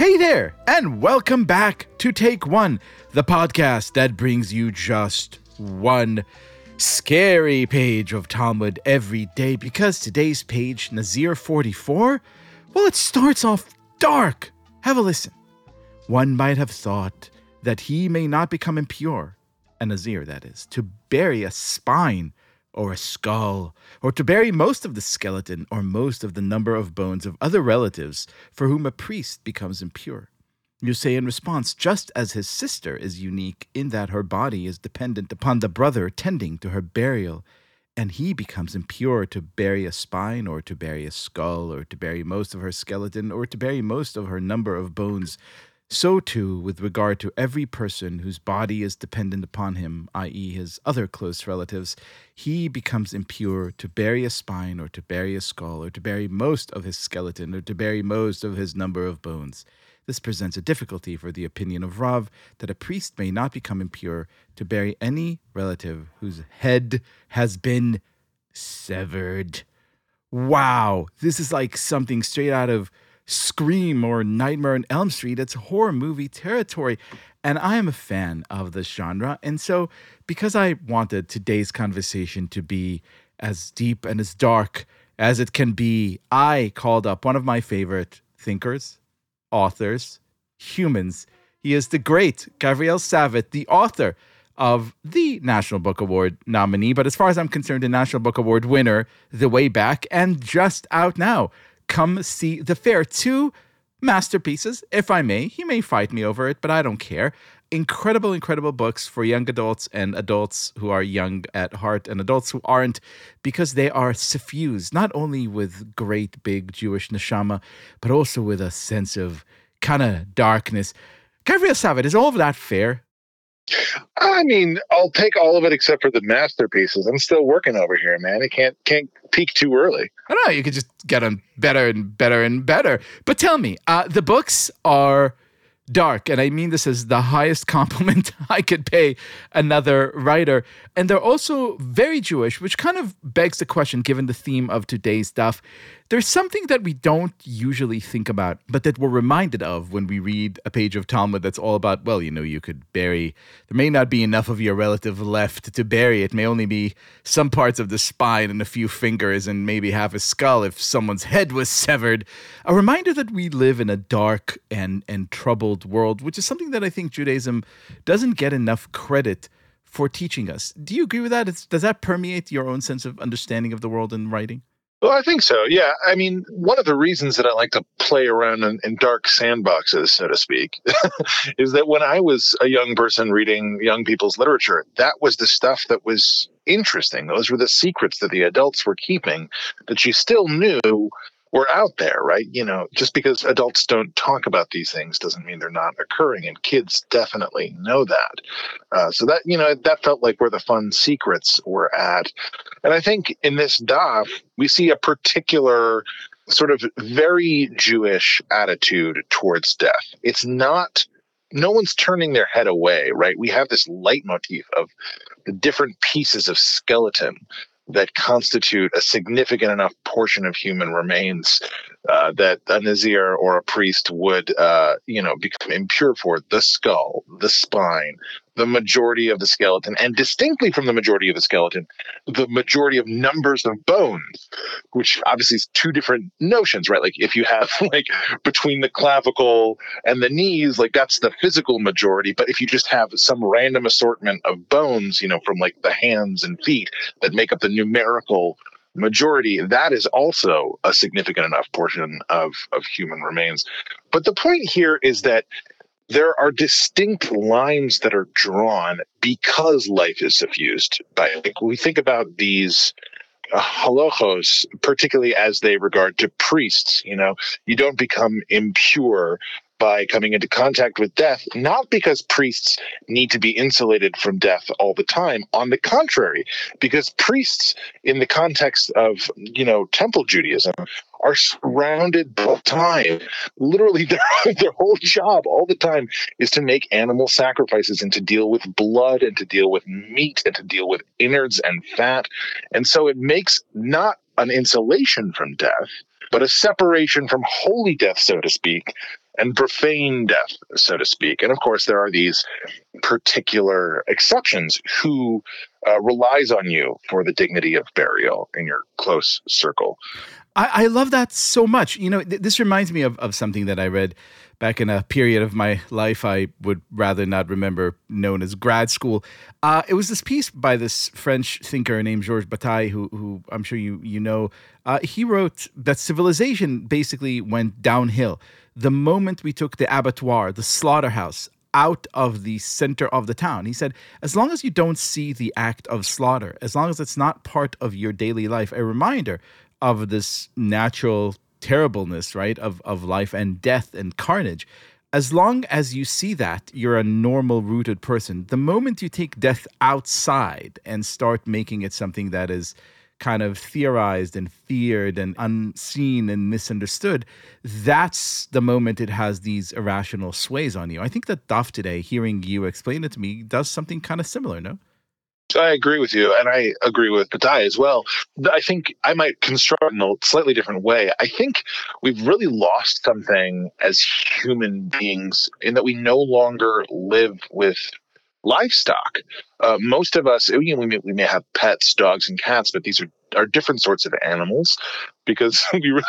Hey there, and welcome back to Take One, the podcast that brings you just one scary page of Talmud every day. Because today's page, Nazir 44, well, it starts off dark. Have a listen. One might have thought that he may not become impure, a Nazir, that is, to bury a spine or a skull, or to bury most of the skeleton or most of the number of bones of other relatives for whom a priest becomes impure. You say in response, just as his sister is unique in that her body is dependent upon the brother tending to her burial, and he becomes impure to bury a spine or to bury a skull or to bury most of her skeleton or to bury most of her number of bones, so too, with regard to every person whose body is dependent upon him, i.e., his other close relatives, he becomes impure to bury a spine or to bury a skull or to bury most of his skeleton or to bury most of his number of bones. This presents a difficulty for the opinion of Rav that a priest may not become impure to bury any relative whose head has been severed. Wow, this is like something straight out of Scream or Nightmare on Elm Street. It's horror movie territory. And I am a fan of this genre. And so, because I wanted today's conversation to be as deep and as dark as it can be, I called up one of my favorite thinkers, authors, humans. He is the great Gavriel Savit, the author of the National Book Award nominee, but as far as I'm concerned, a National Book Award winner the way back and just out now come see the fair. Two masterpieces, if I may. He may fight me over it, but I don't care. Incredible, incredible books for young adults and adults who are young at heart and adults who aren't, because they are suffused not only with great big Jewish neshama, but also with a sense of kind of darkness. Gavriel Savit, is all of that fair? I mean, I'll take all of it except for the masterpieces. I'm still working over here, man. It can't can't peak too early. I don't know. You could just get them better and better and better. But tell me, uh, the books are dark, and I mean this as the highest compliment I could pay another writer. And they're also very Jewish, which kind of begs the question, given the theme of today's stuff there's something that we don't usually think about, but that we're reminded of when we read a page of Talmud that's all about, well, you know, you could bury, there may not be enough of your relative left to bury. It may only be some parts of the spine and a few fingers and maybe half a skull if someone's head was severed. A reminder that we live in a dark and, and troubled world, which is something that I think Judaism doesn't get enough credit for teaching us. Do you agree with that? It's, does that permeate your own sense of understanding of the world in writing? Well, I think so. Yeah. I mean, one of the reasons that I like to play around in, in dark sandboxes, so to speak, is that when I was a young person reading young people's literature, that was the stuff that was interesting. Those were the secrets that the adults were keeping that you still knew were out there, right? You know, just because adults don't talk about these things doesn't mean they're not occurring, and kids definitely know that. Uh, so that you know that felt like where the fun secrets were at, and I think in this daf we see a particular sort of very Jewish attitude towards death. It's not no one's turning their head away, right? We have this leitmotif of the different pieces of skeleton that constitute a significant enough portion of human remains uh, that a nazir or a priest would, uh, you know, become impure for the skull, the spine, the majority of the skeleton, and distinctly from the majority of the skeleton, the majority of numbers of bones, which obviously is two different notions, right? Like if you have like between the clavicle and the knees, like that's the physical majority. But if you just have some random assortment of bones, you know, from like the hands and feet that make up the numerical majority, that is also a significant enough portion of, of human remains. But the point here is that there are distinct lines that are drawn because life is suffused by like we think about these uh, halachos, particularly as they regard to priests. You know, you don't become impure by coming into contact with death, not because priests need to be insulated from death all the time. On the contrary, because priests, in the context of, you know, temple Judaism, are surrounded all the time. Literally, their, their whole job all the time is to make animal sacrifices and to deal with blood and to deal with meat and to deal with innards and fat. And so it makes not an insulation from death, but a separation from holy death, so to speak, and profane death, so to speak. And of course, there are these particular exceptions who uh, relies on you for the dignity of burial in your close circle. I, I love that so much. You know, th- this reminds me of, of something that I read back in a period of my life I would rather not remember, known as grad school. Uh, it was this piece by this French thinker named Georges Bataille, who, who I'm sure you you know. Uh, he wrote that civilization basically went downhill the moment we took the abattoir, the slaughterhouse, out of the center of the town. He said, as long as you don't see the act of slaughter, as long as it's not part of your daily life, a reminder of this natural terribleness, right, of, of life and death and carnage, as long as you see that, you're a normal rooted person. The moment you take death outside and start making it something that is kind of theorized and feared and unseen and misunderstood, that's the moment it has these irrational sways on you. I think that daf today, hearing you explain it to me, does something kind of similar, no? I agree with you, and I agree with Bataille as well. I think I might construct in a slightly different way. I think we've really lost something as human beings in that we no longer live with livestock. Uh, most of us, you know, we may, we may have pets, dogs, and cats, but these are are different sorts of animals because we really,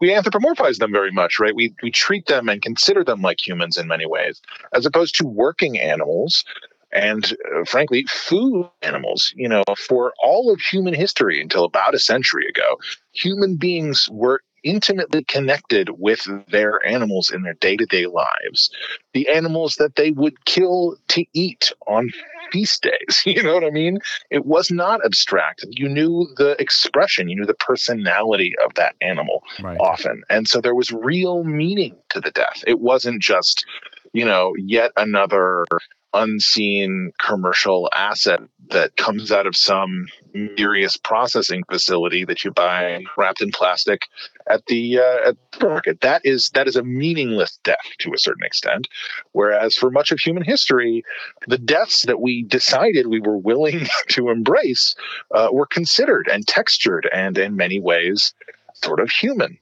we anthropomorphize them very much, right? We we treat them and consider them like humans in many ways, as opposed to working animals and uh, frankly food animals you know for all of human history until about a century ago human beings were intimately connected with their animals in their day to day lives. The animals that they would kill to eat on feast days. You know what I mean? It was not abstract. You knew the expression, you knew the personality of that animal right. often. And so there was real meaning to the death. It wasn't just, you know, yet another unseen commercial asset that comes out of some mysterious processing facility that you buy wrapped in plastic at the uh, at the market. That is that is a meaningless death to a certain extent. Whereas for much of human history, the deaths that we decided we were willing to embrace uh, were considered and textured and in many ways sort of human.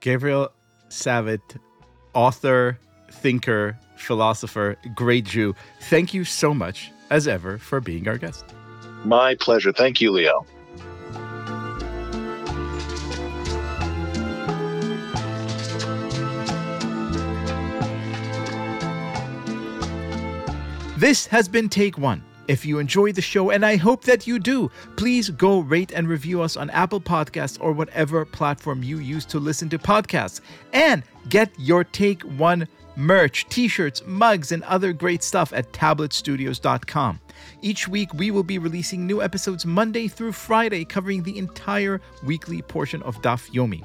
Gavriel Savit, author, thinker, philosopher, great Jew. Thank you so much, as ever, for being our guest. My pleasure. Thank you, Liel. This has been Take One. If you enjoyed the show, and I hope that you do, please go rate and review us on Apple Podcasts or whatever platform you use to listen to podcasts. And get your Take One merch, t shirts, mugs, and other great stuff at tabletstudios.com. Each week, we will be releasing new episodes Monday through Friday, covering the entire weekly portion of Daf Yomi.